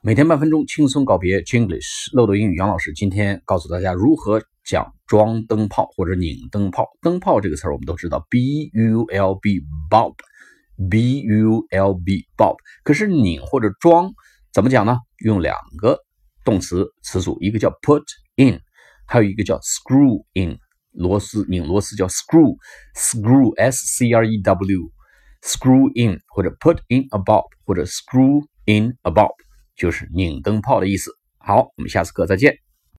每天半分钟轻松告别 Chinglish 漏斗英语杨老师今天告诉大家如何讲装灯泡或者拧灯泡。灯泡这个词儿我们都知道，b u l b bulb，b u l b bulb。可是拧或者装怎么讲呢？用两个动词词组，一个叫 put in，还有一个叫 screw in。螺丝拧螺丝叫 screw，screw s c r e w，screw in 或者 put in a bulb 或者 screw in a bulb。就是拧灯泡的意思。好，我们下次课再见。